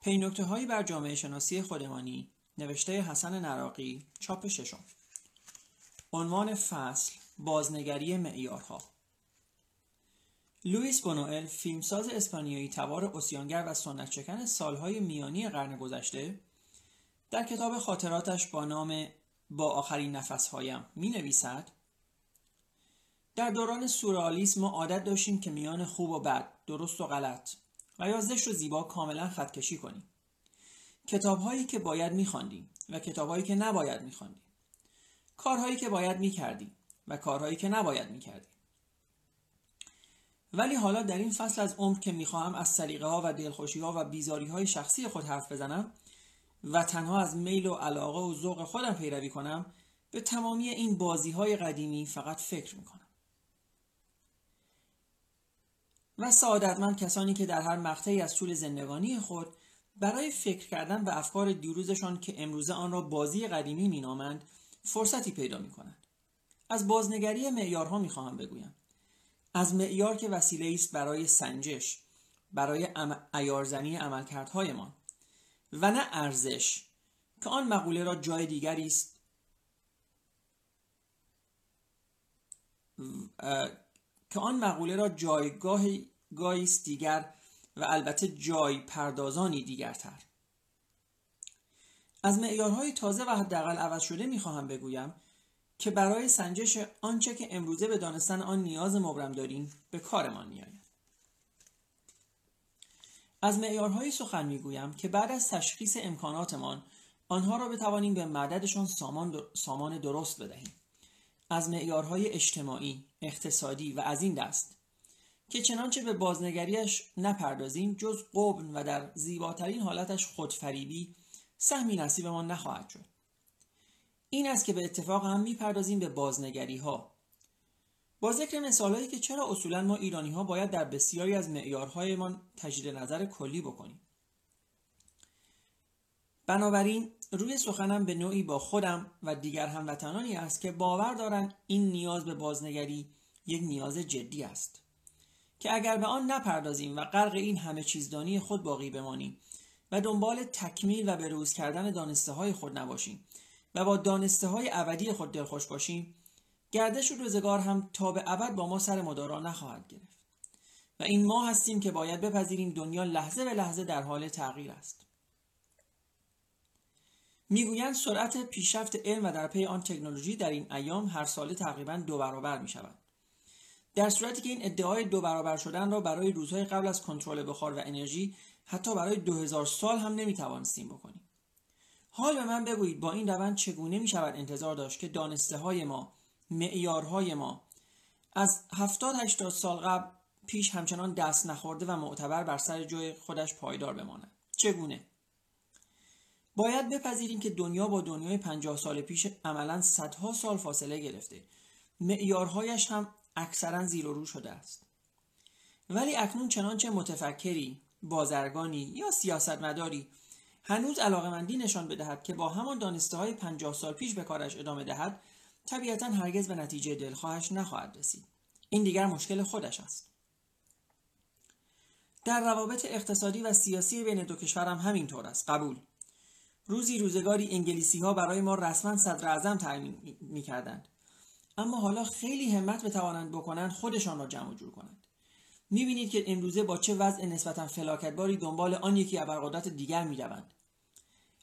پینکته هایی بر جامعه شناسی خودمانی. نوشته حسن نراقی چاپ ششم. عنوان فصل بازنگری معیارها. لوئیس بونوئل فیلمساز اسپانیایی تبار اسیانگر و سنت چکن سالهای میانی قرن گذشته در کتاب خاطراتش با نام با آخرین نفسهایم می نویسد در دوران سورالیسم ما عادت داشتیم که میان خوب و بد درست و غلط و یا زشت و زیبا کاملا خطکشی کنیم. کتابهایی که باید میخواندیم و کتابهایی که نباید میخواندیم. کارهایی که باید می‌کردیم و کارهایی که نباید می‌کردیم. ولی حالا در این فصل از عمر که می‌خواهم از سلیقه ها و دلخوشی ها و بیزاری های شخصی خود حرف بزنم و تنها از میل و علاقه و ذوق خودم پیروی کنم به تمامی این بازی های قدیمی فقط فکر می‌کنم. و سعادتمند کسانی که در هر مقطعی از طول زندگانی خود برای فکر کردن به افکار دیروزشان که امروزه آن را بازی قدیمی مینامند فرصتی پیدا می‌کنند. از بازنگری معیارها می‌خواهم بگویم. از معیار که وسیله است برای سنجش برای ایارزنی عملکردهایمان و نه ارزش که آن مقوله را جای دیگری است. که آن مقوله را جایگاه گایست دیگر و البته جای پردازانی دیگرتر. از معیارهای تازه و حداقل عوض شده می‌خواهم بگویم که برای سنجش آنچه که امروزه به دانستن آن نیاز مبرم داریم به کارمان میآید از معیارهایی سخن می‌گویم که بعد از تشخیص امکاناتمان آنها را بتوانیم به مددشان سامان, سامان درست بدهیم. از معیارهای اجتماعی اقتصادی و از این دست که چنانچه به بازنگریش نپردازیم جز قبن و در زیباترین حالتش خودفریبی سهمی نصیبمان نخواهد شد. این است که به اتفاق هم می‌پردازیم به بازنگری ها با ذکر مثالهایی که چرا اصولا ما ایرانی ها باید در بسیاری از معیارهایمان تجدید نظر کلی بکنیم. بنابراین روی سخنم به نوعی با خودم و دیگر هموطنانی است که باور دارند این نیاز به بازنگری یک نیاز جدی است. که اگر به آن نپردازیم و غرق این همه چیزدانی خود باقی بمانیم و دنبال تکمیل و بروز کردن دانسته های خود نباشیم و با دانسته های ابدی خود دلخوش باشیم گردش و روزگار هم تا به ابد با ما سر مدارا نخواهد گرفت. و این ما هستیم که باید بپذیریم دنیا لحظه به لحظه در حال تغییر است. می‌گویند سرعت پیشرفت علم و در پی آن تکنولوژی در این ایام هر ساله تقریبا دو برابر می شود در صورتی که این ادعای دو برابر شدن را برای روزهای قبل از کنترل بخار و انرژی حتی برای دو هزار سال هم نمی‌توانستیم بکنیم. حال به من بگویید با این روند چگونه می شود انتظار داشت که دانسته های ما معیارهای ما از هفتاد هشتاد سال قبل پیش همچنان دست نخورده و معتبر بر سر جای خودش پایدار بماند. چگونه؟ باید بپذیریم که دنیا با دنیای پنجاه سال پیش عملا صدها سال فاصله گرفته. معیارهایش هم اکثرا زیر و رو شده است. ولی اکنون چنانچه متفکری بازرگانی یا سیاستمداری هنوز علاقمندی نشان بدهد که با همان دانسته های پنجاه سال پیش به کارش ادامه دهد طبیعتا هرگز به نتیجه دلخواهش نخواهد رسید. این دیگر مشکل خودش است. در روابط اقتصادی و سیاسی بین دو کشور هم همینطور است. قبول. روزی روزگاری انگلیسی ها برای ما رسما صدر اعظم تعیین می کردند اما حالا خیلی همت بتوانند بکنند خودشان را جمع جور کنند. می‌بینید که امروزه با چه وضع نسبتا فلاکتباری دنبال آن یکی ابرقدرت دیگر می‌روند.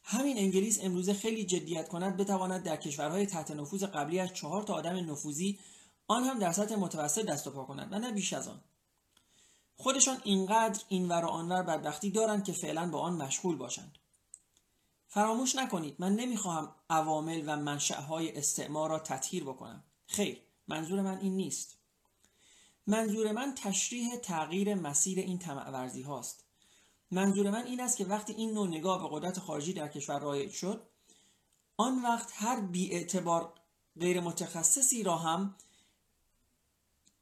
همین انگلیس امروزه خیلی جدیت کند بتواند در کشورهای تحت نفوذ قبلی از چهار تا آدم نفوذی آن هم در سطح متوسط دست و پا کنند و نه بیش از آن. خودشان اینقدر اینور و آنور بدبختی دارند که فعلا با آن مشغول باشند. فراموش نکنید من نمی‌خواهم عوامل و منشأهای استعمار را تطهیر بکنم. خیر منظور من این نیست. منظور من تشریح تغییر مسیر این طمع هاست. منظور من این است که وقتی این نوع نگاه به قدرت خارجی در کشور رایج شد آن وقت هر بی اعتبار غیر متخصصی را هم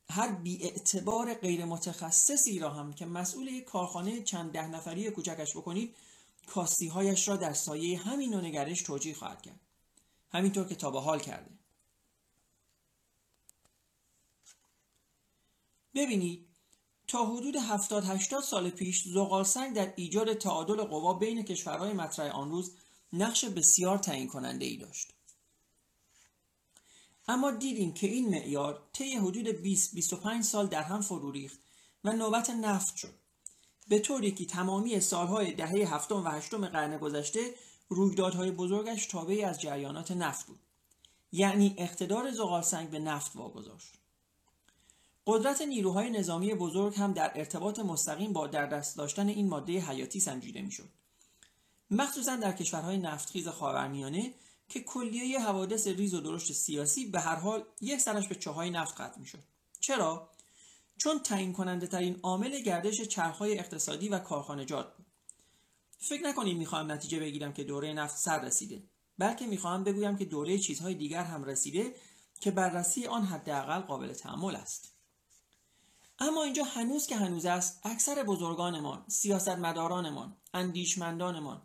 هر بی اعتبار غیر متخصصی را هم که مسئول یک کارخانه چند ده نفری کوچکش بکنید کاستی هایش را در سایه همین نوع نگرش توجیه خواهد کرد. همینطور که تا به حال کرده. ببینید تا حدود 70 80 سال پیش زغالسنگ در ایجاد تعادل قوا بین کشورهای مطرح آن روز نقش بسیار تعیین کننده ای داشت. اما دیدیم که این معیار طی حدود 20 25 سال در هم فرو ریخت و نوبت نفت شد. به طوری که تمامی سالهای دهه هفتم و هشتم قرن گذشته رویدادهای بزرگش تابعی از جریانات نفت بود. یعنی اقتدار زغال سنگ به نفت واگذاشت. قدرت نیروهای نظامی بزرگ هم در ارتباط مستقیم با در دست داشتن این ماده حیاتی سنجیده می‌شد. مخصوصا در کشورهای نفتخیز خاورمیانه که کلیه حوادث ریز و درشت سیاسی به هر حال یک سرش به چاهای نفت ختم می‌شد. چرا؟ چون تعیین کننده ترین عامل گردش چرخهای اقتصادی و کارخانجات بود. فکر نکنید می‌خواهم نتیجه بگیرم که دوره نفت سر رسیده بلکه می‌خواهم بگویم که دوره چیزهای دیگر هم رسیده که بررسی آن حداقل قابل تحمل است. اما اینجا هنوز که هنوز است اکثر بزرگانمان سیاستمدارانمان اندیشمندانمان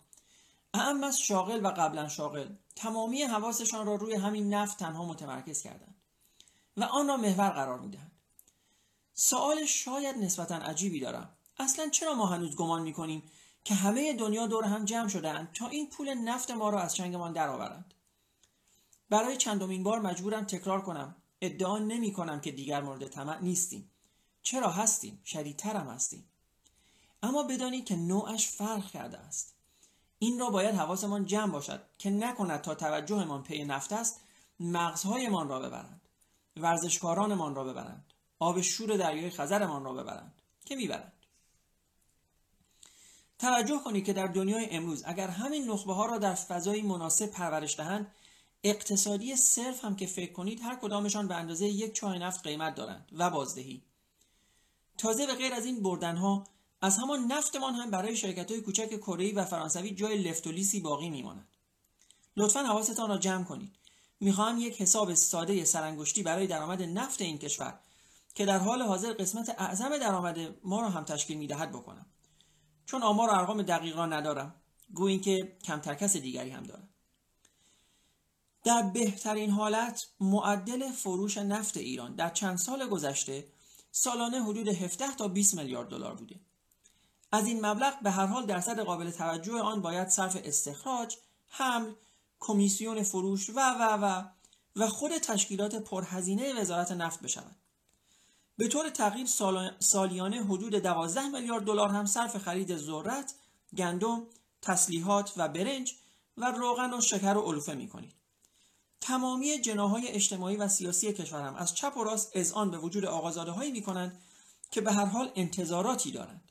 اهم از شاغل و قبلا شاغل تمامی حواسشان را روی همین نفت تنها متمرکز کردند و آن را محور قرار می‌دهند. سوال شاید نسبتا عجیبی دارم. اصلا چرا ما هنوز گمان می‌کنیم که همه دنیا دور هم جمع شدهاند تا این پول نفت ما را از چنگمان درآورند؟ برای چندمین بار مجبورم تکرار کنم ادعا نمی کنم که دیگر مورد طمع نیستیم. چرا هستیم؟ شدیدترم هستیم. اما بدانید که نوعش فرق کرده است. این را باید حواسمان جمع باشد که نکند تا توجهمان پی نفت است مغزهایمان را ببرند ورزشکارانمان را ببرند. آب شور دریای خزرمان را ببرند که می‌برند. توجه کنید که در دنیای امروز اگر همین نخبه ها را در فضایی مناسب پرورش دهند اقتصادی صرف هم که فکر کنید هر کدامشان به اندازه یک چای نفت قیمت دارند و بازدهی. تازه به غیر از این بردن ها از همان نفتمان هم برای شرکت های کوچک کره و فرانسوی جای لفت و لیسی باقی میماند. لطفا حواستان را جمع کنید. می‌خواهم یک حساب ساده سرانگشتی برای درآمد نفت این کشور که در حال حاضر قسمت اعظم درآمد ما را هم تشکیل می‌دهد بکنم. چون آمار و ارقام دقیق را ندارم. گویی که کمتر کس دیگری هم دارد. در بهترین حالت معدل فروش نفت ایران در چند سال گذشته سالانه حدود 17 تا 20 میلیارد دلار بوده. از این مبلغ به هر حال درصد قابل توجه آن باید صرف استخراج، حمل، کمیسیون فروش و و و و خود تشکیلات پرهزینه وزارت نفت بشود. به طور تقریب سالیانه حدود 12 میلیارد دلار هم صرف خرید ذرت، گندم، تسلیحات و برنج و روغن و شکر و علوفه می کنید. تمامی جناهای اجتماعی و سیاسی کشور هم از چپ و راست آن به وجود آقازاده هایی می کنند که به هر حال انتظاراتی دارند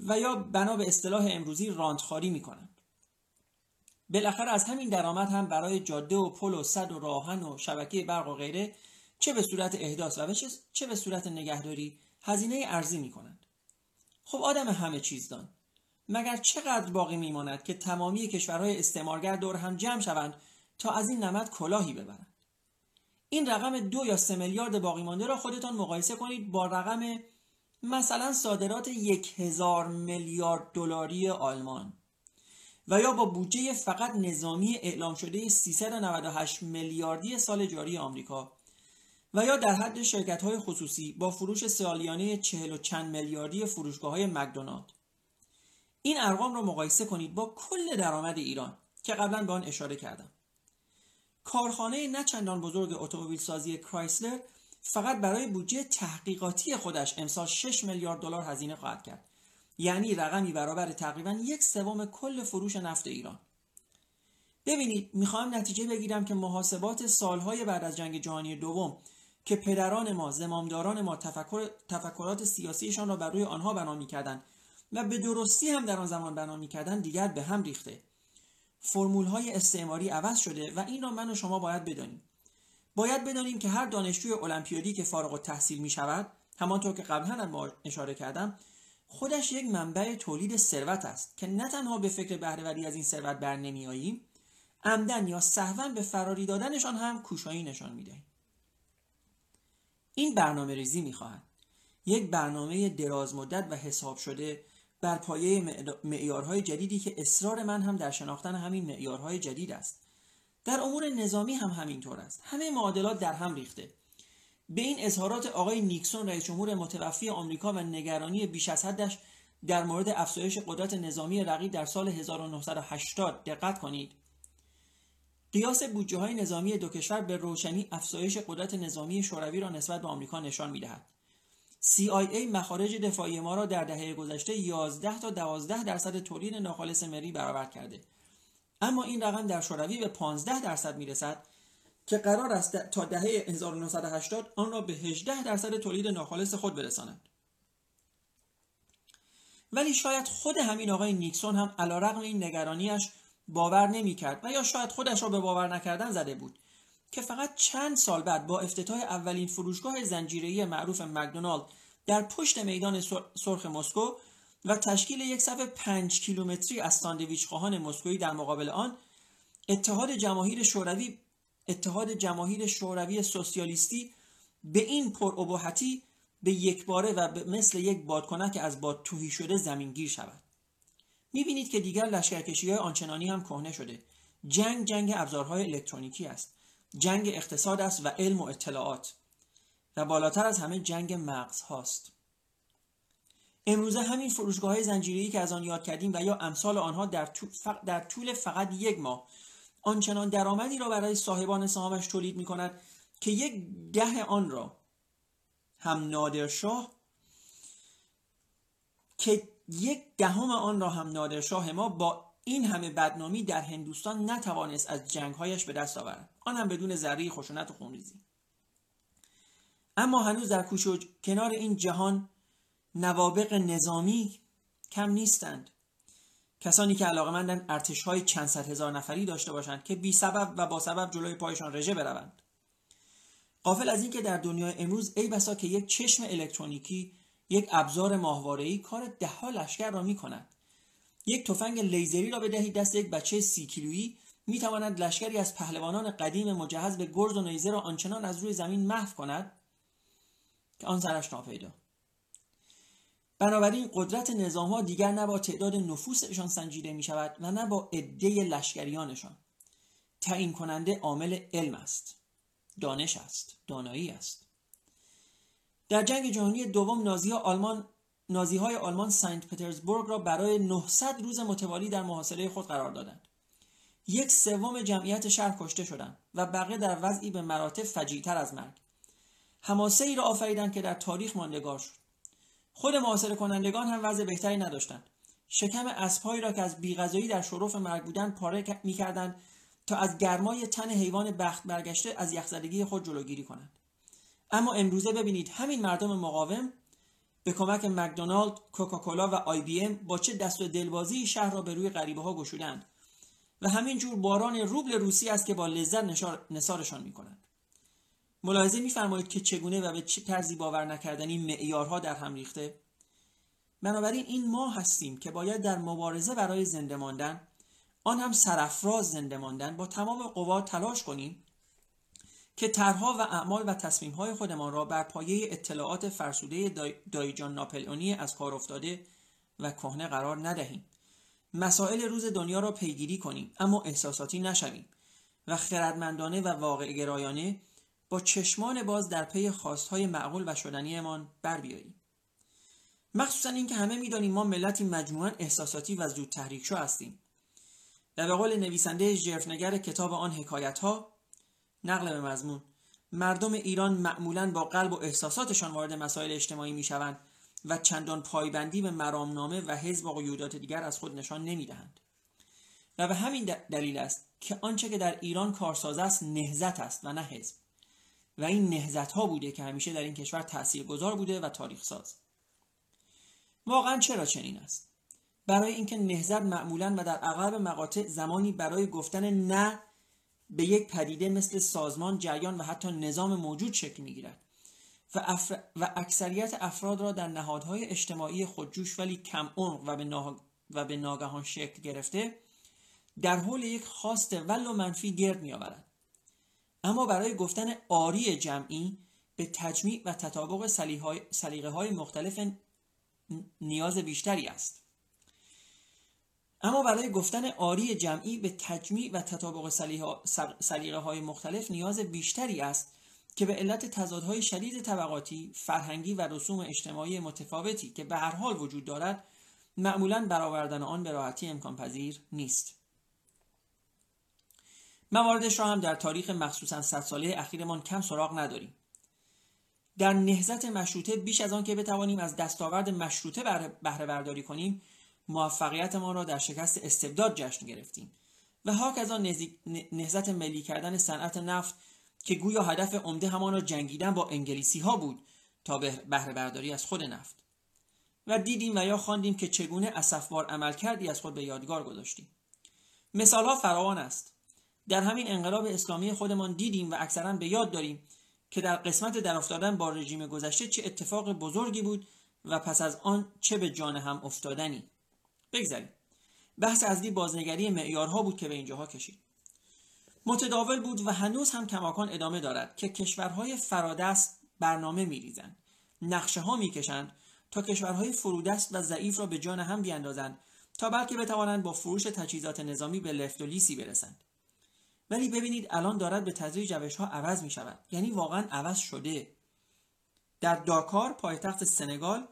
و یا بنا به اصطلاح امروزی راندخاری می کنند. بالاخره از همین درآمد هم برای جاده و پل و صد و راهن و شبکه برق و غیره چه به صورت احداث و چه به صورت نگهداری هزینه ارزی می کنند. خب آدم همه چیز دان. مگر چقدر باقی میماند که تمامی کشورهای استعمارگر دور هم جمع شوند تا از این نمد کلاهی ببرند؟ این رقم دو یا سه میلیارد باقی مانده را خودتان مقایسه کنید با رقم مثلا صادرات یک هزار میلیارد دلاری آلمان و یا با بودجه فقط نظامی اعلام شده 398 میلیاردی سال جاری آمریکا. و یا در حد شرکت های خصوصی با فروش سالیانه چهل و چند میلیاردی فروشگاه های مکدونالد. این ارقام را مقایسه کنید با کل درآمد ایران که قبلا به آن اشاره کردم. کارخانه نه چندان بزرگ اتومبیل سازی کرایسلر فقط برای بودجه تحقیقاتی خودش امسال 6 میلیارد دلار هزینه خواهد کرد. یعنی رقمی برابر تقریبا یک سوم کل فروش نفت ایران. ببینید می‌خواهم نتیجه بگیرم که محاسبات سالهای بعد از جنگ جهانی دوم که پدران ما زمامداران ما تفکر، تفکرات سیاسیشان را بر روی آنها بنا می‌کردند و به درستی هم در آن زمان بنا می‌کردند دیگر به هم ریخته. فرمول های استعماری عوض شده و این را من و شما باید بدانیم. باید بدانیم که هر دانشجوی المپیادی که فارغ التحصیل می شود همانطور که قبلا هم اشاره کردم خودش یک منبع تولید ثروت است که نه تنها به فکر بهرهوری از این ثروت بر نمیآییم عمدن یا سهوا به فراری دادنشان هم کوشایی نشان می‌دهیم. این برنامه ریزی می‌خواهد. یک برنامه دراز مدت و حساب شده بر پایه معیارهای جدیدی که اصرار من هم در شناختن همین معیارهای جدید است. در امور نظامی هم همینطور است. همه معادلات در هم ریخته. به این اظهارات آقای نیکسون رئیس جمهور متوفی آمریکا و نگرانی بیش از حدش در مورد افزایش قدرت نظامی رقیب در سال 1980 دقت کنید. قیاس بودجه های نظامی دو کشور به روشنی افزایش قدرت نظامی شوروی را نسبت به آمریکا نشان می‌دهد. CIA مخارج دفاعی ما را در دهه گذشته 11 تا 12 درصد تولید ناخالص ملی برآورد کرده. اما این رقم در شوروی به 15 درصد می‌رسد که قرار است تا دهه 1980 آن را به 18 درصد تولید ناخالص خود برساند. ولی شاید خود همین آقای نیکسون هم علیرغم این نگرانیش باور نمی‌کرد و یا شاید خودش را به باور نکردن زده بود که فقط چند سال بعد با افتتاح اولین فروشگاه زنجیره‌ای معروف مکدونالد در پشت میدان سرخ مسکو و تشکیل یک صف پنج کیلومتری از ساندویچ خواهان مسکویی در مقابل آن اتحاد جماهیر شوروی اتحاد جماهیر شوروی سوسیالیستی به این پرابهتی به یک باره و مثل یک بادکنک از باد توهی شده زمینگیر شود. می‌بینید که دیگر لشکرکشی های آنچنانی هم کهنه شده. جنگ جنگ ابزارهای الکترونیکی است. جنگ اقتصاد است و علم و اطلاعات. و بالاتر از همه جنگ مغز هاست. امروزه همین فروشگاه های زنجیری که از آن یاد کردیم و یا امثال آنها در, در طول فقط یک ماه آنچنان درآمدی را برای صاحبان سهامش تولید می کند که یک ده آن را هم نادرشاه که یک دهم آن را هم نادرشاه ما با این همه بدنامی در هندوستان نتوانست از جنگهایش به دست آورد. آن هم بدون ذره خشونت و خونریزی. اما هنوز در کوچ کنار این جهان نوابق نظامی کم نیستند. کسانی که علاقمندن ارتش های چند صد هزار نفری داشته باشند که بی سبب و با سبب جلوی پایشان رژه بروند. قافل از اینکه در دنیای امروز ای بسا که یک چشم الکترونیکی یک ابزار ماهواره‌ای کار دهها لشکر را می کند یک تفنگ لیزری را بدهید دست یک بچه سی کیلویی می تواند لشکری از پهلوانان قدیم مجهز به گرز و نیزه را آنچنان از روی زمین محو کند که آن سرش ناپیدا. بنابراین قدرت نظام ها دیگر نه با تعداد نفوسشان سنجیده می شود و نه با عده لشکریانشان. تعیین کننده عامل علم است دانش است دانایی است. در جنگ جهانی دوم نازی آلمان نازی های آلمان سنت پترزبورگ را برای 900 روز متوالی در محاصره خود قرار دادند. یک سوم جمعیت شهر کشته شدند و بقیه در وضعی به مراتب فجیعتر از مرگ. حماسه ای را آفریدند که در تاریخ ماندگار شد. خود محاصره کنندگان هم وضع بهتری نداشتند. شکم اسبهایی را که از بیغذایی در شرف مرگ بودند پاره می‌کردند تا از گرمای تن حیوان بخت برگشته از یخزدگی خود جلوگیری کنند. اما امروزه ببینید همین مردم مقاوم به کمک مکدونالد، کوکاکولا و آی بی ام با چه دست و دلبازی شهر را به روی غریبه ها گشودند و همین جور باران روبل روسی است که با لذت نصارشان می کنند. ملاحظه میفرمایید که چگونه و به چه طرزی باور نکردنی معیارها در هم ریخته بنابراین این ما هستیم که باید در مبارزه برای زنده ماندن آن هم سرفراز زنده ماندن با تمام قوا تلاش کنیم که طرحها و اعمال و تصمیمهای خودمان را بر پایه اطلاعات فرسوده دایجان ناپلئونی از کار افتاده و کهنه قرار ندهیم. مسائل روز دنیا را پیگیری کنیم اما احساساتی نشویم و خردمندانه و واقع گرایانه با چشمان باز در پی خواستهای معقول و شدنیمان بر بیاییم. مخصوصا اینکه همه می‌دانیم ما ملتی مجموعا احساساتی و زود تحریک شو هستیم. و به قول نویسنده ژرفنگر کتاب آن حکایت ها نقل به مضمون. مردم ایران معمولا با قلب و احساساتشان وارد مسائل اجتماعی می‌شوند و چندان پایبندی به مرامنامه و حزب و قیودات دیگر از خود نشان نمی‌دهند. و به همین دلیل است که آنچه که در ایران کارساز است نهزت است و نه حزب. و این نهزت ها بوده که همیشه در این کشور تأثیر گذار بوده و تاریخ ساز واقعا چرا چنین است؟ برای اینکه نهزت معمولا و در اغلب مقاطع زمانی برای گفتن نه به یک پدیده مثل سازمان جریان و حتی نظام موجود شکل می‌گیرد. و, و اکثریت افراد را در نهادهای اجتماعی خودجوش ولی کم عمق و به, و به ناگهان شکل گرفته در حول یک خواست ول و منفی گرد میآورد. اما برای گفتن آری جمعی به تجمیع و تطابق سلیقه های مختلف نیاز بیشتری است. اما برای گفتن آری جمعی به تجمیع و تطابق سلیقه های مختلف نیاز بیشتری است که به علت تضادهای شدید طبقاتی، فرهنگی و رسوم اجتماعی متفاوتی که به هر حال وجود دارد معمولا برآوردن آن به راحتی امکان پذیر نیست. مواردش را هم در تاریخ مخصوصا صد ساله اخیرمان کم سراغ نداریم. در نهزت مشروطه بیش از آن که بتوانیم از دستاورد مشروطه بهره برداری کنیم موفقیت ما را در شکست استبداد جشن گرفتیم و از آن نهزت ملی کردن صنعت نفت که گویا هدف عمده همان را جنگیدن با انگلیسی ها بود تا بهره برداری از خود نفت. و دیدیم و یا خواندیم که چگونه اسفبار عمل کردی از خود به یادگار گذاشتیم. مثال ها فراوان است. در همین انقلاب اسلامی خودمان دیدیم و اکثرا به یاد داریم که در قسمت در افتادن با رژیم گذشته چه اتفاق بزرگی بود و پس از آن چه به جان هم افتادنی. بگذاریم. بحث اصلی بازنگری معیارها بود که به اینجاها کشید. متداول بود و هنوز هم کماکان ادامه دارد که کشورهای فرادست برنامه میریزند. نقشه ها می‌کشند تا کشورهای فرودست و ضعیف را به جان هم بیاندازند تا بلکه بتوانند با فروش تجهیزات نظامی به لفت و لیسی برسند. ولی ببینید الان دارد به تدریج روش ها عوض می شود یعنی واقعا عوض شده. در داکار پایتخت سنگال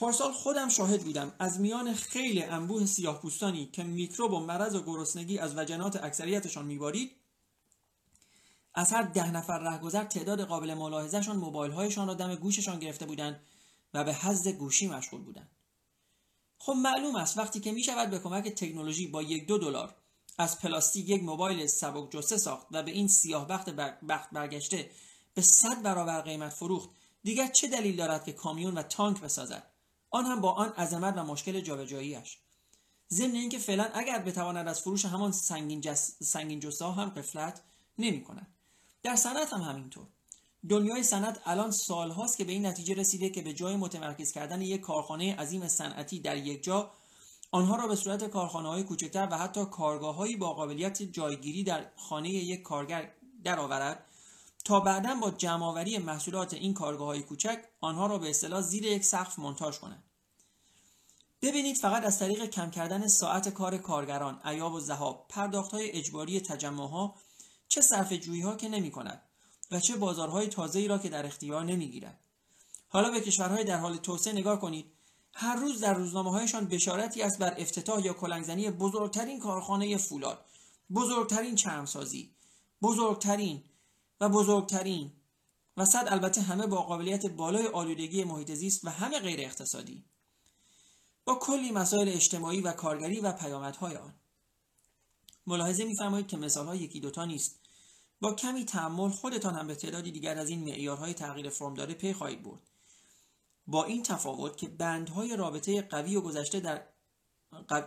پارسال خودم شاهد بودم. از میان خیلی انبوه سیاه پوستانی که میکروب و مرض و گرسنگی از وجنات اکثریتشان میبارید از هر ده نفر رهگذر تعداد قابل ملاحظهشان موبایل هایشان را دم گوششان گرفته بودند و به حز گوشی مشغول بودند. خب معلوم است وقتی که می شود به کمک تکنولوژی با یک دو دلار از پلاستیک یک موبایل سبک جسه ساخت و به این سیاه بخت, بخت برگشته به صد برابر قیمت فروخت دیگر چه دلیل دارد که کامیون و تانک بسازد؟ آن هم با آن عظمت و مشکل جابجاییاش. ضمن اینکه فعلا اگر بتواند از فروش همان سنگین, جس... سنگین جسته هم قفلت نمی کند. در صنعت هم همینطور. دنیای صنعت الان سالهاست که به این نتیجه رسیده که به جای متمرکز کردن یک کارخانه عظیم صنعتی در یک جا آنها را به صورت کارخانه های کوچکتر و حتی کارگاه هایی با قابلیت جایگیری در خانه یک کارگر درآورد تا بعدا با جمعآوری محصولات این کارگاه های کوچک آنها را به اصطلاح زیر یک سقف منتاج کنند. ببینید فقط از طریق کم کردن ساعت کار کارگران ایاب و ذهاب پرداخت های اجباری تجمع ها چه صرف جویی ها که نمی کند و چه بازارهای تازه ای را که در اختیار نمی گیرد. حالا به کشورهای در حال توسعه نگاه کنید هر روز در روزنامه هایشان بشارتی است بر افتتاح یا کلنگزنی بزرگترین کارخانه فولاد بزرگترین چرمسازی بزرگترین و بزرگترین و صد البته همه با قابلیت بالای آلودگی محیط زیست و همه غیر اقتصادی با کلی مسائل اجتماعی و کارگری و پیامدهای آن. ملاحظه میفرمایید که مثالها یکی دوتا نیست. با کمی تحمل خودتان هم به تعدادی دیگر از این معیارهای تغییر فرم داره پی خواهید برد. با این تفاوت که بندهای رابطه قوی و گذشته در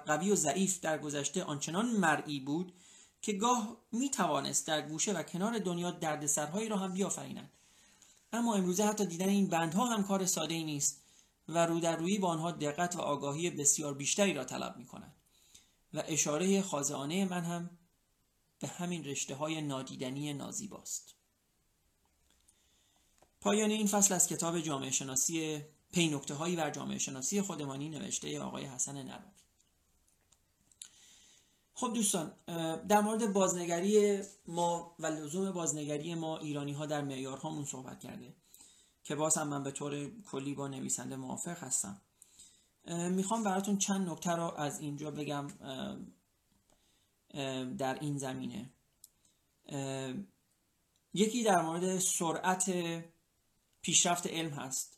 قوی و ضعیف در گذشته آنچنان مرئی بود که گاه می توانست در گوشه و کنار دنیا دردسرهایی را هم بیافرینند اما امروزه حتی دیدن این بندها هم کار ساده ای نیست. و رو در روی با آنها دقت و آگاهی بسیار بیشتری را طلب می کند و اشاره خازانه من هم به همین رشته های نادیدنی نازیباست پایان این فصل از کتاب جامعه شناسی پی نکته هایی بر جامعه شناسی خودمانی نوشته آقای حسن نروی خب دوستان در مورد بازنگری ما و لزوم بازنگری ما ایرانی ها در معیارهامون صحبت کرده. که باز هم من به طور کلی با نویسنده موافق هستم. می‌خوام براتون چند نکته رو از اینجا بگم در این زمینه. یکی در مورد سرعت پیشرفت علم هست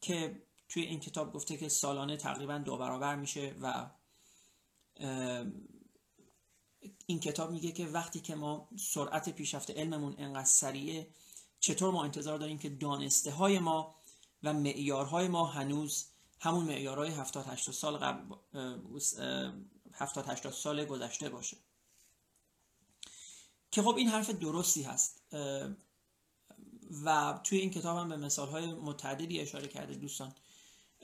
که توی این کتاب گفته که سالانه تقریبا دو برابر میشه و این کتاب میگه که وقتی که ما سرعت پیشرفت علممون انقدر سریعه چطور ما انتظار داریم که دانسته های ما و معیارهای ما هنوز همون معیارهای 70 80 سال قبل 70 80 سال گذشته باشه. که خب این حرف درستی هست و توی این کتاب هم به مثال های متعددی اشاره کرده دوستان.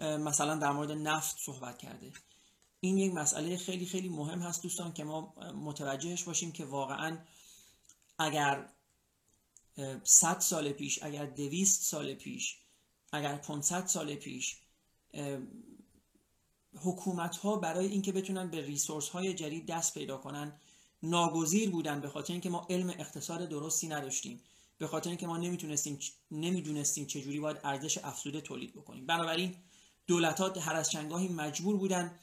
مثلا در مورد نفت صحبت کرده. این یک مسئله خیلی خیلی مهم هست دوستان که ما متوجهش باشیم که واقعا اگر 100 سال پیش اگر 200 سال پیش اگر 500 سال پیش حکومت ها برای اینکه بتونن به ریسورس های جدید دست پیدا کنن ناگزیر بودن به خاطر اینکه ما علم اقتصاد درستی نداشتیم به خاطر اینکه ما نمی‌تونستیم نمی‌دونستیم چجوری باید ارزش افزوده تولید بکنیم. بنابراین دولت ها هر از چنگاهی مجبور بودن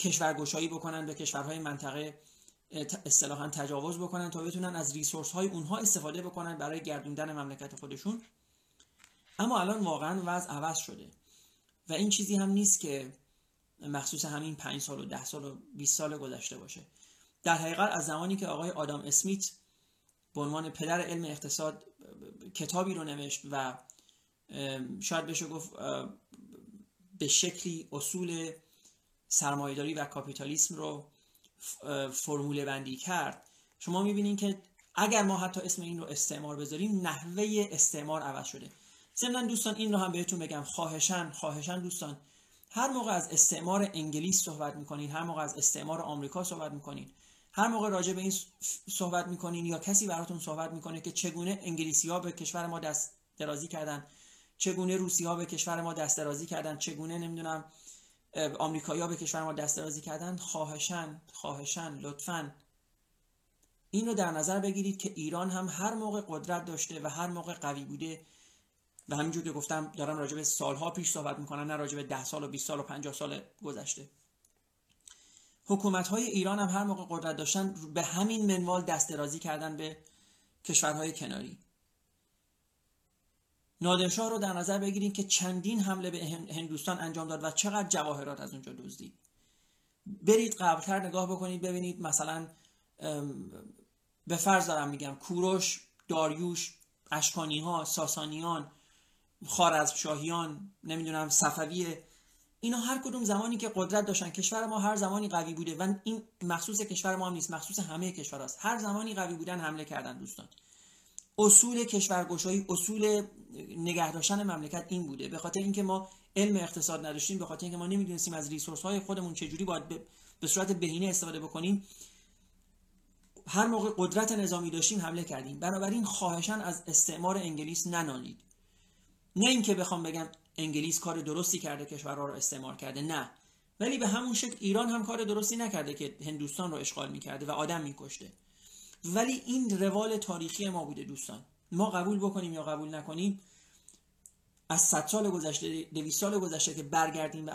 کشورگشایی بکنن به کشورهای منطقه اصطلاحا تجاوز بکنن تا بتونن از ریسورس های اونها استفاده بکنن برای گردوندن مملکت خودشون. اما الان واقعا وضع عوض شده. و این چیزی هم نیست که مخصوص همین 5 سال و 10 سال و 20 سال گذشته باشه. در حقیقت از زمانی که آقای آدام اسمیت به عنوان پدر علم اقتصاد کتابی رو نوشت و شاید بشه گفت به شکلی اصول سرمایهداری و کاپیتالیسم رو فرموله بندی کرد شما می‌بینید که اگر ما حتی اسم این رو استعمار بذاریم نحوه استعمار عوض شده. ضمن دوستان این رو هم بهتون بگم. خواهشن خواهشن دوستان هر موقع از استعمار انگلیس صحبت می‌کنین هر موقع از استعمار آمریکا صحبت می‌کنین هر موقع راجع به این صحبت می‌کنین یا کسی براتون صحبت می‌کنه که چگونه انگلیسی ها به کشور ما دست درازی کردن چگونه روسی ها به کشور ما دست درازی کردن چگونه نمی‌دونم آمریکایی ها به کشور ما دست درازی کردن خواهشن خواهشن لطفا. این رو در نظر بگیرید که ایران هم هر موقع قدرت داشته و هر موقع قوی بوده. و همینجور که گفتم دارم راجع به سالها پیش صحبت می‌کنم نه راجع به ده سال و 20 سال و 50 سال گذشته. حکومت های ایران هم هر موقع قدرت داشتن به همین منوال دست درازی کردن به کشورهای کناری. نادرشاه رو در نظر بگیرید که چندین حمله به هندوستان انجام داد و چقدر جواهرات از اونجا دزدید. برید قبلتر نگاه بکنید ببینید مثلا به فرض دارم میگم کوروش داریوش اشکانی ها ساسانیان شاهیان نمی‌دونم صفویه اینا هر کدوم زمانی که قدرت داشتن. کشور ما هر زمانی قوی بوده و این مخصوص کشور ما هم نیست مخصوص همه کشور هست. هر زمانی قوی بودن حمله کردن دوستان. اصول کشورگشایی اصول نگه داشتن مملکت این بوده. به خاطر اینکه ما علم اقتصاد نداشتیم به خاطر اینکه ما نمی‌دونستیم از ریسورس های خودمون چجوری باید به صورت بهینه استفاده بکنیم هر موقع قدرت نظامی داشتیم حمله کردیم. بنابراین خواهشان از استعمار انگلیس ننالید. نه اینکه بخوام بگم انگلیس کار درستی کرده کشورها رو استعمار کرده نه. ولی به همون شکل ایران هم کار درستی نکرده که هندوستان رو اشغال می‌کرده و آدم میکشته. ولی این روال تاریخی ما بوده دوستان. ما قبول بکنیم یا قبول نکنیم از 100 سال گذشته 200 سال گذشته که برگردیم به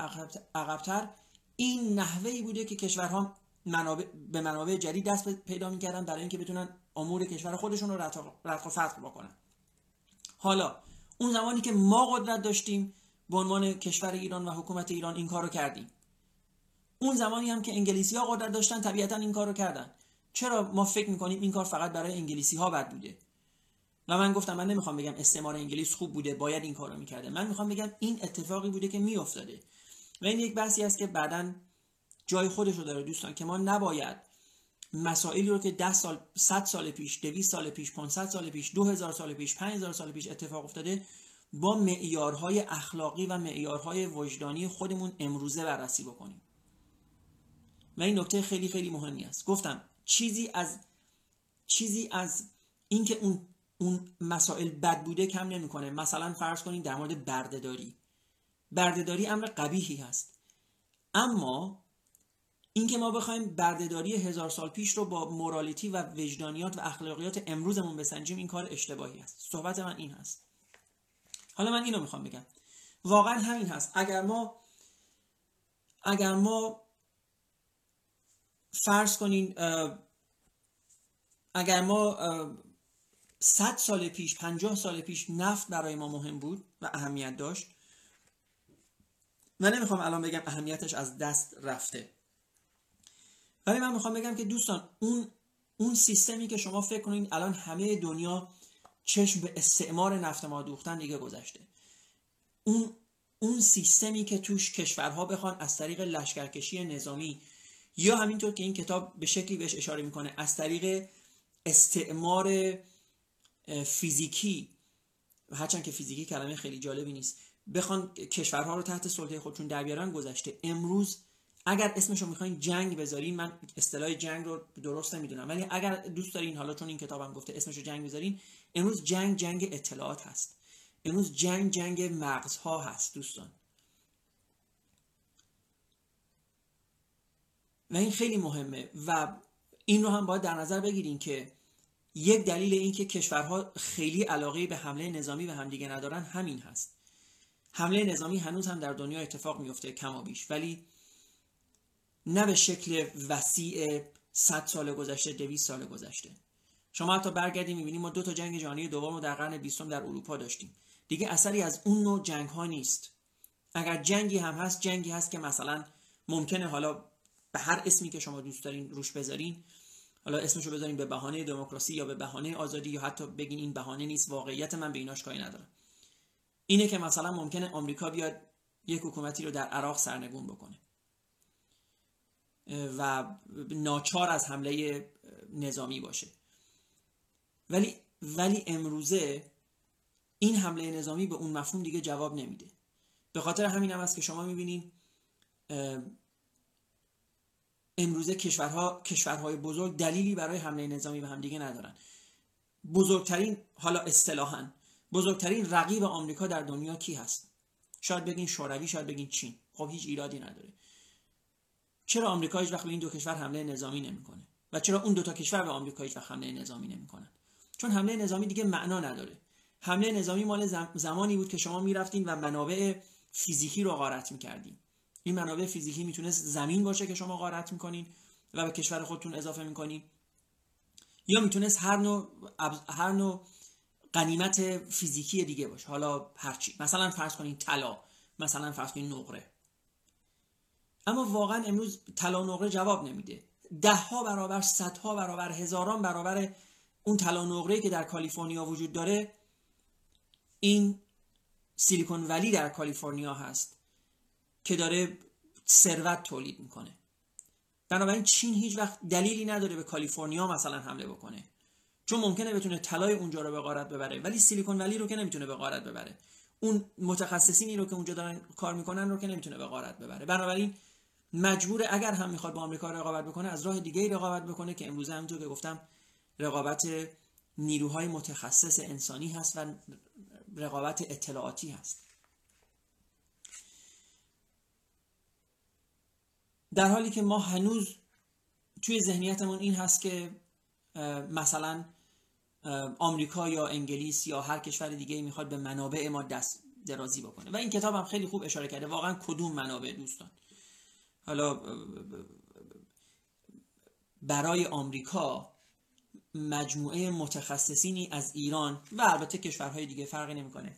عقبتر این نحوه بوده که کشورها منابع به منابع جدید دست پیدا می‌کردن برای اینکه بتونن امور کشور خودشون رو رتق و فتق بکنن. حالا اون زمانی که ما قدرت داشتیم به عنوان کشور ایران و حکومت ایران این کارو کردیم. اون زمانی هم که انگلیسی ها قدرت داشتن طبیعتا این کارو کردن. چرا ما فکر می‌کنیم این کار فقط برای انگلیسی ها بد بوده؟ و من گفتم من نمی‌خوام بگم استعمار انگلیس خوب بوده باید این کارو می‌کرده. من می‌خوام بگم این اتفاقی بوده که میافتاده. و این یک بحثی است که بعدا جای خودش رو داره دوستان که ما نباید مسائلی رو که 10 سال 100 سال پیش 200 سال پیش 500 سال پیش 2000 سال پیش 5000 سال پیش اتفاق افتاده با معیارهای اخلاقی و معیارهای وجدانی خودمون امروزه بررسی بکنیم. و این نکته خیلی خیلی مهمی است. گفتم چیزی از چیزی از اینکه اون اون مسائل بد بوده کم نمی‌کنه. مثلا فرض کنید در مورد بردهداری. بردهداری امر قبیحی هست. اما اینکه ما بخوایم بردهداری هزار سال پیش رو با مورالیتی و وجدانیات و اخلاقیات امروزمون بسنجیم این کار اشتباهی است صحبت من این هست. حالا من اینو می‌خوام بگم. واقعا همین هست. اگر ما اگر ما فرض کنین اگر ما صد سال پیش پنجاه سال پیش نفت برای ما مهم بود و اهمیت داشت و نمی‌خوام الان بگم اهمیتش از دست رفته. ولی من می‌خوام بگم که دوستان اون اون سیستمی که شما فکر کنید الان همه دنیا چشم به استعمار نفت ما دوختن دیگه گذشته. اون اون سیستمی که توش کشورها بخوان از طریق لشکرکشی نظامی یا همینطور که این کتاب به شکلی بهش اشاره می‌کنه از طریق استعمار فیزیکی هرچند که فیزیکی کلمه خیلی جالبی نیست بخوان کشورها رو تحت سلطه خودشون در بیارن گذشته. امروز اگر اسمش رو می‌خواین جنگ بذارین من اصطلاح جنگ رو درست نمی‌دونم ولی اگر دوست دارین حالا چون این کتابم گفته اسمش رو جنگ بذارین امروز جنگ جنگ اطلاعات هست. امروز جنگ جنگ مغزها هست دوستان. و این خیلی مهمه. و این رو هم باید در نظر بگیرین که یک دلیل اینکه کشورها خیلی علاقه به حمله نظامی به همدیگه ندارن همین هست. حمله نظامی هنوز هم در دنیا اتفاق میفته کما بیش. ولی نه به شکل وسیع 100 سال گذشته 200 سال گذشته. شما حتی برگردیم می‌بینیم ما دو تا جنگ جهانی دوم رو در قرن بیستم در اروپا داشتیم. دیگه اثری از اون نوع جنگ ها نیست. اگر جنگی هم هست جنگی هست که مثلا ممکنه حالا به هر اسمی که شما دوست دارین روش بذارین حالا اسمشو بذارین به بهانه دموکراسی یا به بهانه آزادی یا حتی بگین این بهانه نیست واقعیت من به ایناش کاری ندارم. اینه که مثلا ممکنه آمریکا بیاد یک حکومتی رو در عراق سرنگون بکنه. و ناچار از حمله نظامی باشه. ولی ولی امروزه این حمله نظامی به اون مفهوم دیگه جواب نمیده. به خاطر همین هم است که شما می‌بینین امروزه کشورها کشورهای بزرگ دلیلی برای حمله نظامی به همدیگه ندارن. بزرگترین حالا اصطلاحا بزرگترین رقیب آمریکا در دنیا کی هست؟ شاید بگین شوروی شاید بگین چین. خب هیچ ایرادی نداره. چرا آمریکا هیچ وقت به این دو کشور حمله نظامی نمی‌کنه؟ و چرا اون دو تا کشور به آمریکا هیچ وقت حمله نظامی نمی‌کنن؟ چون حمله نظامی دیگه معنا نداره. حمله نظامی مال زمانی بود که شما می‌رفتین و منابع فیزیکی رو غارت می‌کردین. این منابع فیزیکی می‌تونست زمین باشه که شما غارت می‌کنین و به کشور خودتون اضافه می‌کنین. یا می‌تونست هر نوع هر نوع قنیمت فیزیکی دیگه باشه. حالا هرچی مثلا فرض کنین طلا. مثلا فرض کنین نقره. اما واقعا امروز طلا نقره جواب نمیده. ده ها برابر صدها برابر هزاران برابر اون طلا نقره که در کالیفرنیا وجود داره این سیلیکون ولی در کالیفرنیا هست. که داره ثروت تولید می‌کنه. بنابراین چین هیچ وقت دلیلی نداره به کالیفرنیا مثلا حمله بکنه. چون ممکنه بتونه طلای اونجا رو به غارت ببره ولی سیلیکون ولی رو که نمی‌تونه به غارت ببره. اون متخصصینی رو که اونجا دارن کار می‌کنن رو که نمی‌تونه به غارت ببره. بنابراین مجبور اگر هم می‌خواد با آمریکا رقابت بکنه از راه دیگه رقابت بکنه که امروزه همونطور که گفتم رقابت نیروهای متخصص انسانی هست و رقابت اطلاعاتی هست. در حالی که ما هنوز توی ذهنیتمون این هست که مثلا آمریکا یا انگلیس یا هر کشور دیگه می‌خواد به منابع ما دست درازی بکنه. و این کتاب هم خیلی خوب اشاره کرده. واقعا کدوم منابع دوستان؟ حالا برای آمریکا مجموعه متخصصینی از ایران و البته کشورهای دیگه فرقی نمی‌کنه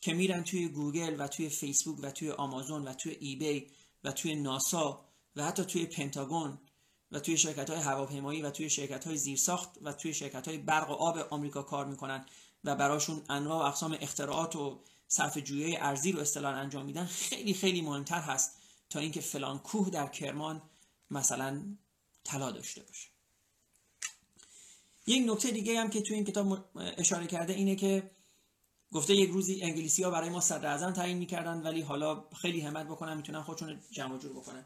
که میرن توی گوگل و توی فیسبوک و توی آمازون و توی ایبی و توی ناسا و حتی توی پنتاگون و توی شرکت های هواپیمایی و توی شرکت های زیرساخت و توی شرکت های برق و آب آمریکا کار می‌کنن و براشون انواع و اقسام اختراعات و صرف جویه ارزی رو اصطلاح انجام میدن خیلی خیلی مهمتر هست تا اینکه فلان کوه در کرمان مثلا طلا داشته باشه. یک نکته دیگه هم که توی این کتاب اشاره کرده اینه که گفته یک روزی انگلیسی ها برای ما صدر اعظم تعیین می‌کردن ولی حالا خیلی همت بکنن می‌تونن خودشون جمع جور بکنن.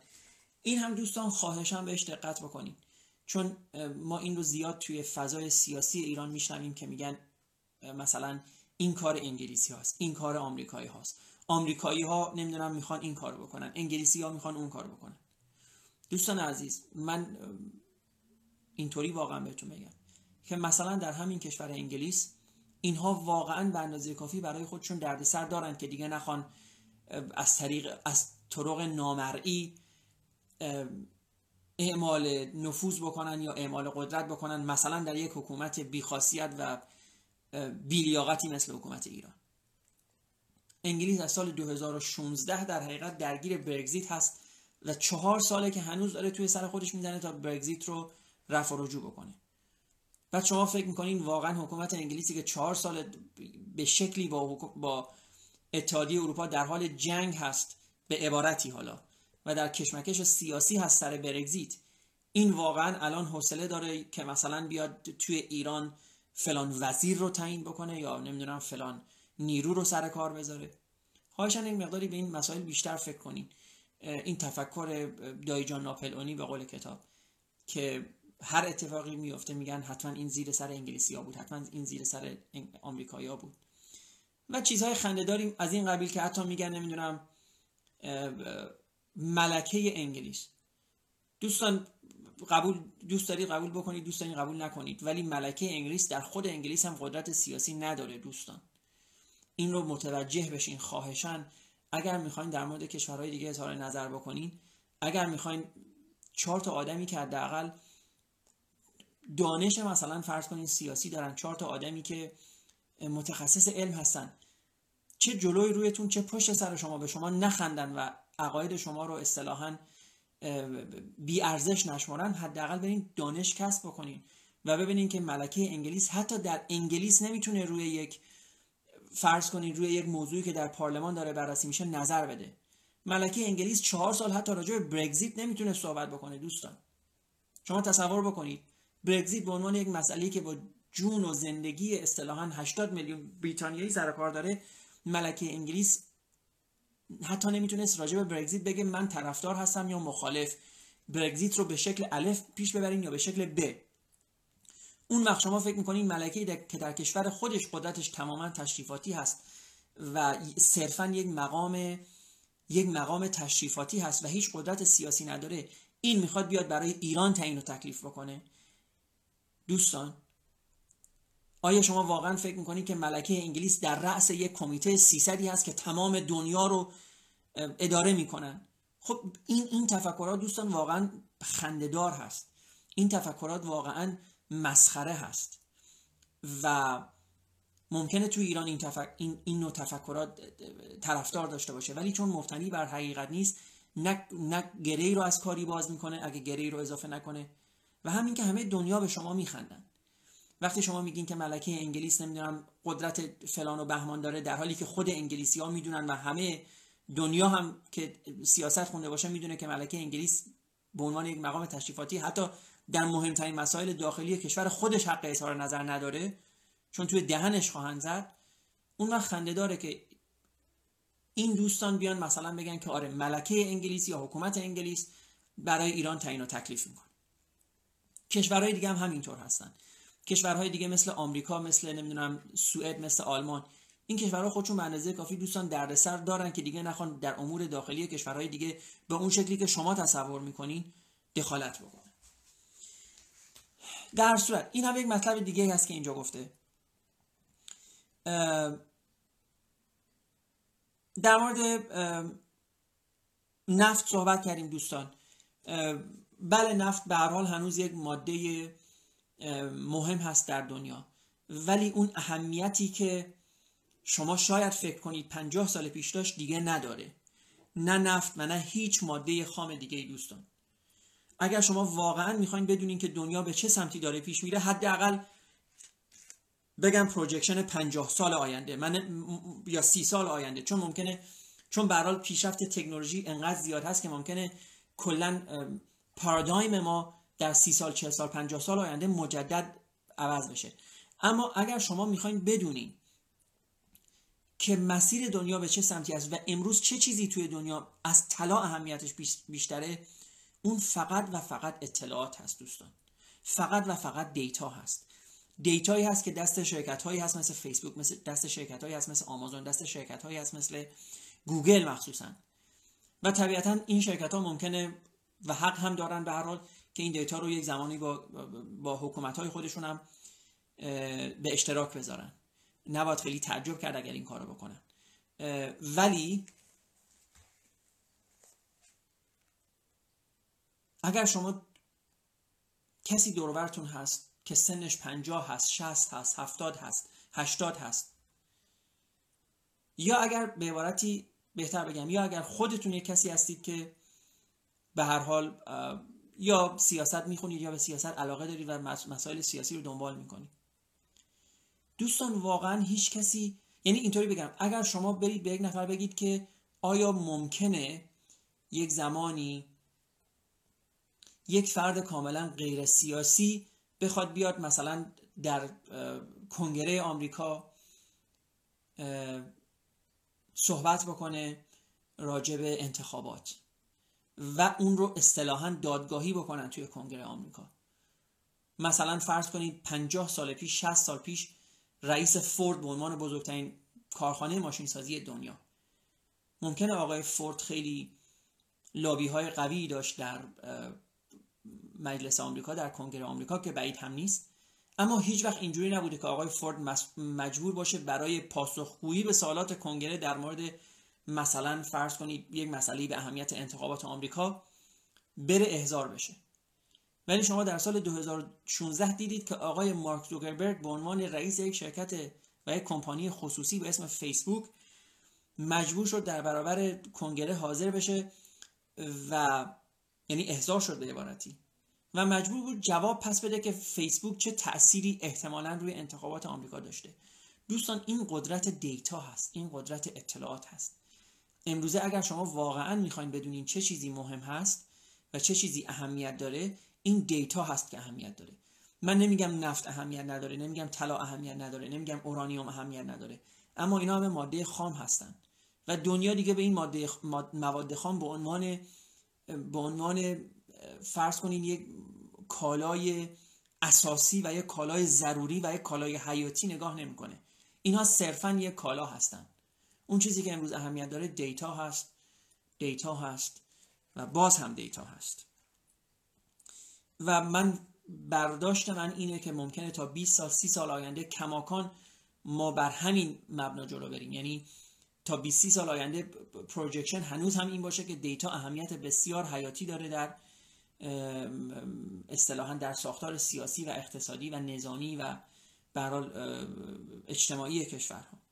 این هم دوستان خواهشم بهش دقت بکنید. چون ما این رو زیاد توی فضای سیاسی ایران میشنویم که میگن مثلا این کار انگلیسی هاست این کار آمریکایی هاست. آمریکایی ها نمی‌دونم می‌خوان این کار بکنن انگلیسی ها می‌خوان اون کار بکنن. دوستان عزیز من اینطوری واقعا بهتون میگم که مثلا در همین کشور انگلیس اینها واقعا به اندازه کافی برای خودشون دردسر دارن که دیگه نخوان از طریق از طرق نامرئی اعمال نفوذ بکنن یا اعمال قدرت بکنن مثلا در یک حکومت بیخاصیت و بیلیاقتی مثل حکومت ایران. انگلیس از سال 2016 در حقیقت درگیر برگزیت هست و چهار ساله که هنوز داره توی سر خودش می‌زنه تا برگزیت رو رفع و رجوع بکنه. بعد شما فکر می‌کنین واقعا حکومت انگلیسی که چهار سال به شکلی با, با اتحادیه اروپا در حال جنگ هست به عبارتی حالا. و در کشمکش سیاسی هست سر برگزیت. این واقعا الان حوصله داره که مثلا بیاد توی ایران فلان وزیر رو تعیین بکنه یا نمی‌دونم فلان نیرو رو سر کار بذاره. خواهشان این مقداری به این مسائل بیشتر فکر کنین. این تفکر دایجان ناپلئونی به قول کتاب که هر اتفاقی میفته میگن حتما این زیر سر انگلیسی ها بود حتما این زیر سر آمریکایی بود. و چیزهای خندهداری از این قبیل که حتی میگن نمی‌دونم ملکه انگلیس. دوستان قبول دوست دارید قبول بکنید دوست دارید قبول نکنید. ولی ملکه انگلیس در خود انگلیس هم قدرت سیاسی نداره دوستان. این رو متوجه بشین خواهشان اگر می‌خواین در مورد کشورهای دیگه اظهار نظر بکنین اگر می‌خواین چهار تا آدمی که حداقل دانش مثلا فرض کنین سیاسی دارن چهار تا آدمی که متخصص علم هستن چه جلوی رویتون چه پشت سر شما به شما نخندن و عقاید شما رو اصطلاحا بی ارزش نشمارن حداقل برین دانش کسب بکنین و ببینین که ملکه انگلیس حتی در انگلیس نمی‌تونه روی یک فرض کنین روی یک موضوعی که در پارلمان داره بررسی میشه نظر بده. ملکه انگلیس چهار سال حتی راجع به برگزیت نمی‌تونه صحبت بکنه دوستان. شما تصور بکنید برگزیت به عنوان یک مسئله که با جون و زندگی اصطلاحا 80 میلیون بریتانیایی سر کار داره ملکه انگلیس حتی نمی‌تونست راجع به برگزیت بگه من طرفدار هستم یا مخالف. برگزیت رو به شکل الف پیش ببرین یا به شکل ب. اون وقت شما فکر می‌کنین ملکه که در کشور خودش قدرتش تماما تشریفاتی هست و صرفا یک مقام یک مقام تشریفاتی هست و هیچ قدرت سیاسی نداره. این می‌خواد بیاد برای ایران تعیین و تکلیف بکنه. دوستان آیا شما واقعا فکر می‌کنید که ملکه انگلیس در رأس یک کمیته 300 هست که تمام دنیا رو اداره می‌کنن؟ خب این این تفکرات دوستان واقعا خندهدار هست. این تفکرات واقعا مسخره هست. و ممکنه تو ایران این, این, این نوع تفکرات طرفدار داشته باشه. ولی چون مفتنی بر حقیقت نیست نه, نه گری رو از کاری باز می‌کنه اگه گری رو اضافه نکنه. و همین که همه دنیا به شما میخندن. وقتی شما میگین که ملکه انگلیس نمی‌دونم قدرت فلان و بهمان داره در حالی که خود انگلیسی ها می‌دونن و همه دنیا هم که سیاست خونده باشه می‌دونه که ملکه انگلیس به عنوان یک مقام تشریفاتی حتی در مهمترین مسائل داخلی کشور خودش حق اظهار نظر نداره چون توی دهنش خواهند زد اون وقت خنده داره که این دوستان بیان مثلا بگن که آره ملکه انگلیس یا حکومت انگلیس برای ایران تعیین و تکلیف می‌کنه. کشورهای دیگه هم همینطور هستن. کشورهای دیگه مثل آمریکا مثل نمی‌دونم سوئد مثل آلمان این کشورها خودشون به اندازه کافی دوستان دردسر دارن که دیگه نخوان در امور داخلی کشورهای دیگه به اون شکلی که شما تصور می‌کنین دخالت بکنن. در صورت این هم یک مطلب دیگه هست که اینجا گفته. در مورد نفت صحبت کردیم دوستان. بله نفت به هر حال هنوز یک ماده مهم هست در دنیا. ولی اون اهمیتی که شما شاید فکر کنید پنجاه سال پیش داشت دیگه نداره. نه نفت و نه هیچ ماده خام دیگه دوستان. اگر شما واقعا می‌خواین بدونین که دنیا به چه سمتی داره پیش میره حداقل بگم projection پنجاه سال آینده. من یا سی سال آینده. چون ممکنه چون به پیشرفت تکنولوژی انقدر زیاد هست که ممکنه کلا پارادایم ما در سی سال چه سال پنجاه سال آینده مجدد عوض بشه. اما اگر شما می‌خواین بدونین که مسیر دنیا به چه سمتی است و امروز چه چیزی توی دنیا از طلا اهمیتش بیشتره اون فقط و فقط اطلاعات هست دوستان. فقط و فقط data هست. data یی هست که دست شرکت هایی هست مثل فیسبوک مثل دست شرکت هایی هست مثل آمازون دست شرکت هایی هست مثل گوگل مخصوصا. و طبیعتا این شرکت ها ممکنه و حق هم دارن به هر حال که این data رو یک زمانی با, با حکومت های خودشون هم به اشتراک بذارن. نباید خیلی تعجب کرد اگر این کارو بکنن. ولی اگر شما کسی دورورتون هست که سنش پنجاه هست شست هست هفتاد هست هشتاد هست یا اگر به عبارتی بهتر بگم یا اگر خودتون یک کسی هستید که به هر حال یا سیاست می‌خونید یا به سیاست علاقه دارید و مسائل سیاسی رو دنبال می‌کنید. دوستان واقعا هیچ کسی یعنی اینطوری بگم اگر شما برید به یک نفر بگید که آیا ممکنه یک زمانی یک فرد کاملا غیر سیاسی بخواد بیاد مثلا در کنگره آمریکا صحبت بکنه راجع به انتخابات؟ و اون رو اصطلاحا دادگاهی بکنن توی کنگره آمریکا. مثلا فرض کنید 50 سال پیش 60 سال پیش رئیس فورد به عنوان بزرگترین کارخانه ماشین سازی دنیا. ممکنه آقای فورد خیلی لابی های قوی داشت در مجلس آمریکا در کنگره آمریکا که بعید هم نیست. اما هیچ وقت اینجوری نبوده که آقای فورد مجبور باشه برای پاسخگویی به سوالات کنگره در مورد مثلا فرض کنید یک مسئله به اهمیت انتخابات آمریکا بره احضار بشه. ولی شما در سال 2016 دیدید که آقای مارک زوکربرگ به عنوان رئیس یک شرکت و یک کمپانی خصوصی به اسم فیسبوک مجبور شد در برابر کنگره حاضر بشه و یعنی احضار شد به عبارتی. و مجبور بود جواب پس بده که فیسبوک چه تأثیری احتمالا روی انتخابات آمریکا داشته. دوستان این قدرت دیتا هست این قدرت اطلاعات هست. امروزه اگر شما واقعا می‌خواین بدونین چه چیزی مهم هست و چه چیزی اهمیت داره این دیتا هست که اهمیت داره. من نمیگم نفت اهمیت نداره نمیگم طلا اهمیت نداره نمیگم اورانیوم اهمیت نداره. اما اینا همه ماده خام هستن. و دنیا دیگه به این ماده مواد خام به عنوان به عنوان فرض کنین یک کالای اساسی و یک کالای ضروری و یک کالای حیاتی نگاه نمی‌کنه. اینها صرفا یک کالا هستن. اون چیزی که امروز اهمیت داره data هست data هست و باز هم data هست. و من برداشت من اینه که ممکنه تا 20 سال 30 سال آینده کماکان ما بر همین مبنا جلو بریم. یعنی تا 20 سال آینده projection هنوز هم این باشه که data اهمیت بسیار حیاتی داره در اصطلاحا در ساختار سیاسی و اقتصادی و نظامی و برال اجتماعی کشورها.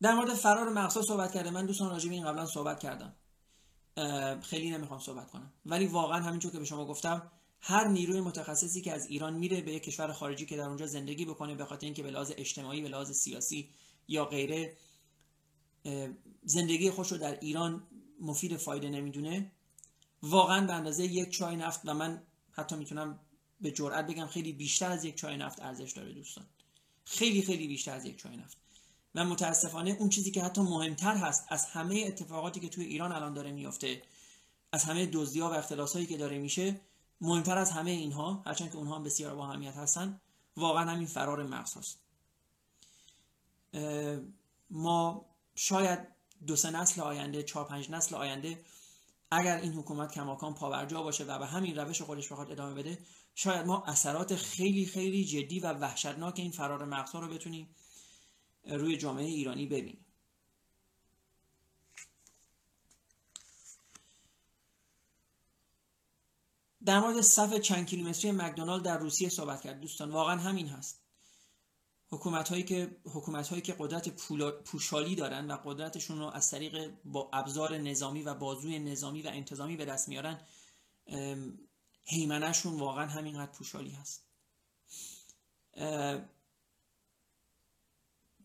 در مورد فرار مقصا صحبت کرده. من دوستان راجع این قبلا صحبت کردم. خیلی نمی‌خوام صحبت کنم. ولی واقعا همینجور که به شما گفتم هر نیروی متخصصی که از ایران میره به یک کشور خارجی که در اونجا زندگی بکنه به خاطر اینکه به لحاظ اجتماعی به لحاظ سیاسی یا غیره زندگی خوش رو در ایران مفید فایده نمی‌دونه. واقعا به اندازه یک چای نفت و من حتی می‌تونم به جرئت بگم خیلی بیشتر از یک چای نفت ارزش داره دوستان. خیلی خیلی بیشتر از یک چای نفت. و متاسفانه اون چیزی که حتی مهمتر هست از همه اتفاقاتی که توی ایران الان داره میفته از همه دزدی‌ها و اختلاسایی که داره میشه مهمتر از همه اینها هرچند که اونها هم بسیار با اهمیت هستن واقعا همین فرار مغز هست ما شاید دو سه نسل آینده چهار پنج نسل آینده اگر این حکومت کماکان پاورجا باشه و به همین روش خودش بخواد ادامه بده شاید ما اثرات خیلی خیلی جدی و وحشتناک این فرار مغزها رو بتونیم روی جامعه ایرانی ببینیم. در مورد صف چند کیلومتری مکدونالد در روسیه صحبت کرد. دوستان واقعا همین هست. حکومت هایی که حکومت هایی که قدرت پوشالی دارن و قدرتشون رو از طریق با ابزار نظامی و بازوی نظامی و انتظامی به دست میارن هیمنهشون واقعا همینقدر پوشالی هست.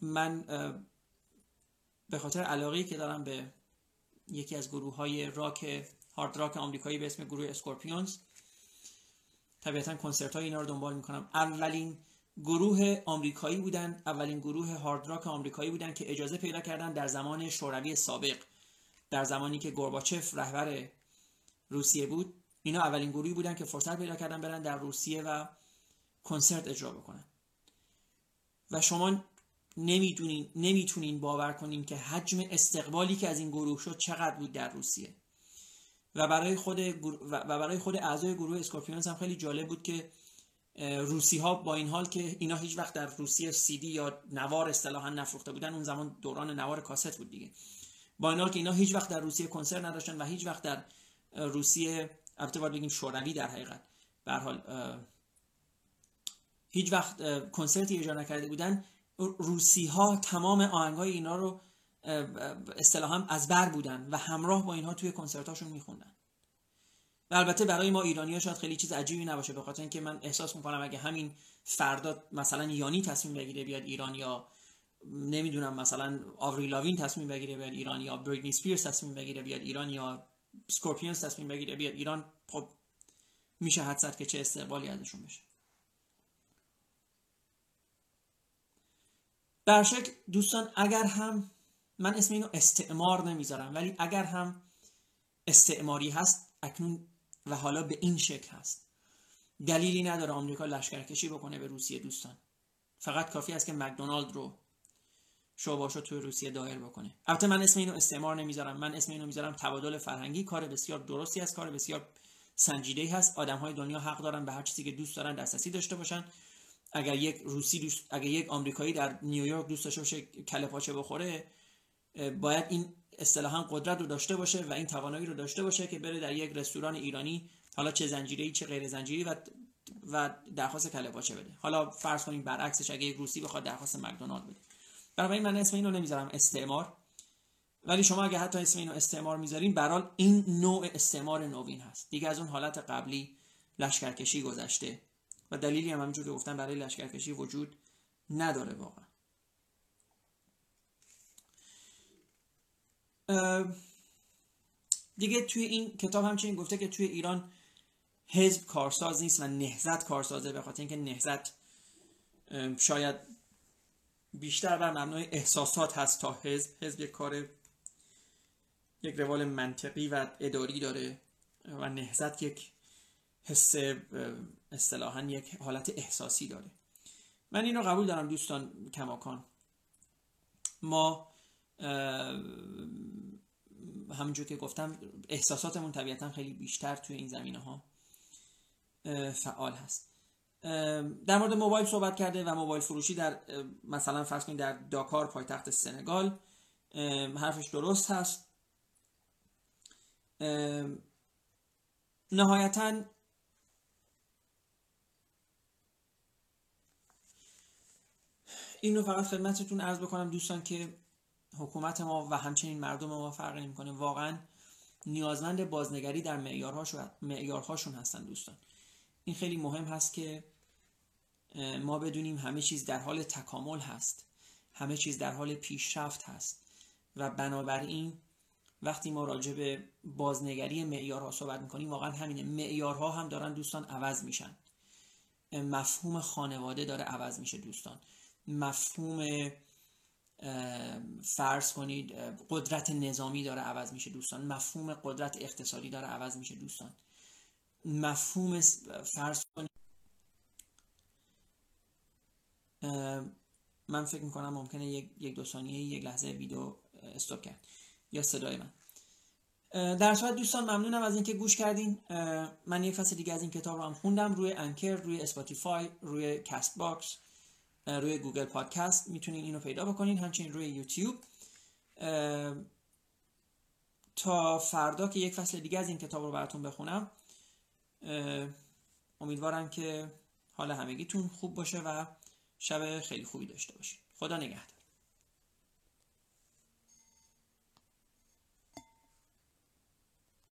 من به خاطر علاقه که دارم به یکی از گروه های راک هارد راک آمریکایی به اسم گروه اسکورپیونز طبیعتا کنسرت های اینا رو دنبال می‌کنم. اولین گروه آمریکایی بودن اولین گروه هارد راک آمریکایی بودن که اجازه پیدا کردن در زمان شوروی سابق در زمانی که گورباچف رهبر روسیه بود اینا اولین گروهی بودن که فرصت پیدا کردن برن در روسیه و کنسرت اجرا بکنن. و شما نمی‌دونین نمی‌تونین باور کنین که حجم استقبالی که از این گروه شد چقدر بود در روسیه. و برای خود و برای خود اعضای گروه اسکورپیونز هم خیلی جالب بود که روسی ها با این حال که اینا هیچ وقت در روسیه سیدی یا نوار اصطلاحا نفروخته بودن اون زمان دوران نوار کاست بود دیگه. با این حال که اینا هیچ وقت در روسیه کنسرت نداشتن و هیچ وقت در روسیه البته باید بگیم شوروی در حقیقت به حال هیچ وقت کنسرتی اجرا نکرده بودن. روسی ها تمام آهنگ های اینا رو اصطلاحا از بر بودن و همراه با اینها توی کنسرتاشون میخوندن. و البته برای ما ایرانی ها شاید خیلی چیز عجیبی نباشه به خاطر اینکه من احساس می‌کنم اگه همین فردا مثلا یانی تصمیم بگیره بیاد ایران یا نمی‌دونم مثلا آوری لاوین تصمیم بگیره بیاد ایران یا بریتنی سپیرز تصمیم بگیره بیاد ایران یا سکورپیونز تصمیم بگیره بیاد ایران خب میشه حدست که چه استقبالی ازشون بشه. در شکل دوستان اگر هم من اسم اینو استعمار نمی‌ذارم ولی اگر هم استعماری هست اکنون و حالا به این شکل هست. دلیلی نداره آمریکا لشکرکشی بکنه به روسیه دوستان. فقط کافی است که مکدونالد رو شعباشو توی روسیه دایر بکنه. البته من اسم اینو استعمار نمی‌ذارم. من اسم اینو می‌ذارم تبادل فرهنگی. کار بسیار درستی است. کار بسیار سنجیده هست. آدم های دنیا حق دارن به هر چیزی که دوست دارن دسترسی داشته باشن. اگر یک روسی دوست اگر یک آمریکایی در نیویورک دوست داشته باشه کله پاچه بخوره باید این اصطلاحا قدرت رو داشته باشه و این توانایی رو داشته باشه که بره در یک رستوران ایرانی حالا چه زنجیری چه غیر زنجیری و و درخواست کله پاچه بده. حالا فرض کنیم برعکسش اگه یک روسی بخواد درخواست مکدونالد بده. برای من اسم اینو نمی‌ذارم استعمار. ولی شما اگه حتی اسم اینو استعمار می‌ذارین برال این نوع استعمار نوین هست. دیگه از اون حالت قبلی لشکرکشی گذشته. و دلیلی هم همینجور که گفتم برای لشکرکشی وجود نداره واقعا. دیگه توی این کتاب همچنین گفته که توی ایران حزب کارساز نیست و نهزت کارسازه به خاطر اینکه نهزت شاید بیشتر بر مبنای احساسات هست تا حزب. حزب یک کار یک روال منطقی و اداری داره و نهزت یک حس اصطلاحا یک حالت احساسی داره. من اینو قبول دارم دوستان کماکان. ما همونجور که گفتم احساساتمون طبیعتا خیلی بیشتر توی این زمینه ها فعال هست. در مورد موبایل صحبت کرده و موبایل فروشی در مثلا فرض کنید در داکار پایتخت سنگال حرفش درست هست. نهایتا اینو فقط خدمتتون عرض بکنم دوستان که حکومت ما و همچنین مردم ما فرق نمی‌کنه. واقعا نیازمند بازنگری در معیارهاشون هستن دوستان. این خیلی مهم هست که ما بدونیم همه چیز در حال تکامل هست. همه چیز در حال پیشرفت هست. و بنابراین وقتی ما راجع به بازنگری معیارها صحبت می‌کنیم واقعا همینه. معیارها هم دارن دوستان عوض میشن. مفهوم خانواده داره عوض میشه دوستان. مفهوم فرض کنید قدرت نظامی داره عوض میشه دوستان. مفهوم قدرت اقتصادی داره عوض میشه دوستان. مفهوم فرض کنید من فکر می‌کنم ممکنه یک, یک دو ثانیه یک لحظه ویدیو stop کرد. یا صدای من. در هر صورت دوستان ممنونم از اینکه گوش کردین. من یک فصل دیگه از این کتاب رو هم خوندم. روی Anchor روی Spotify روی Castbox روی Google Podcast می‌تونین اینو پیدا بکنین همچنین روی یوتیوب. تا فردا که یک فصل دیگه از این کتاب رو براتون بخونم امیدوارم که حال همگیتون خوب باشه و شب خیلی خوبی داشته باشین. خدا نگهدار.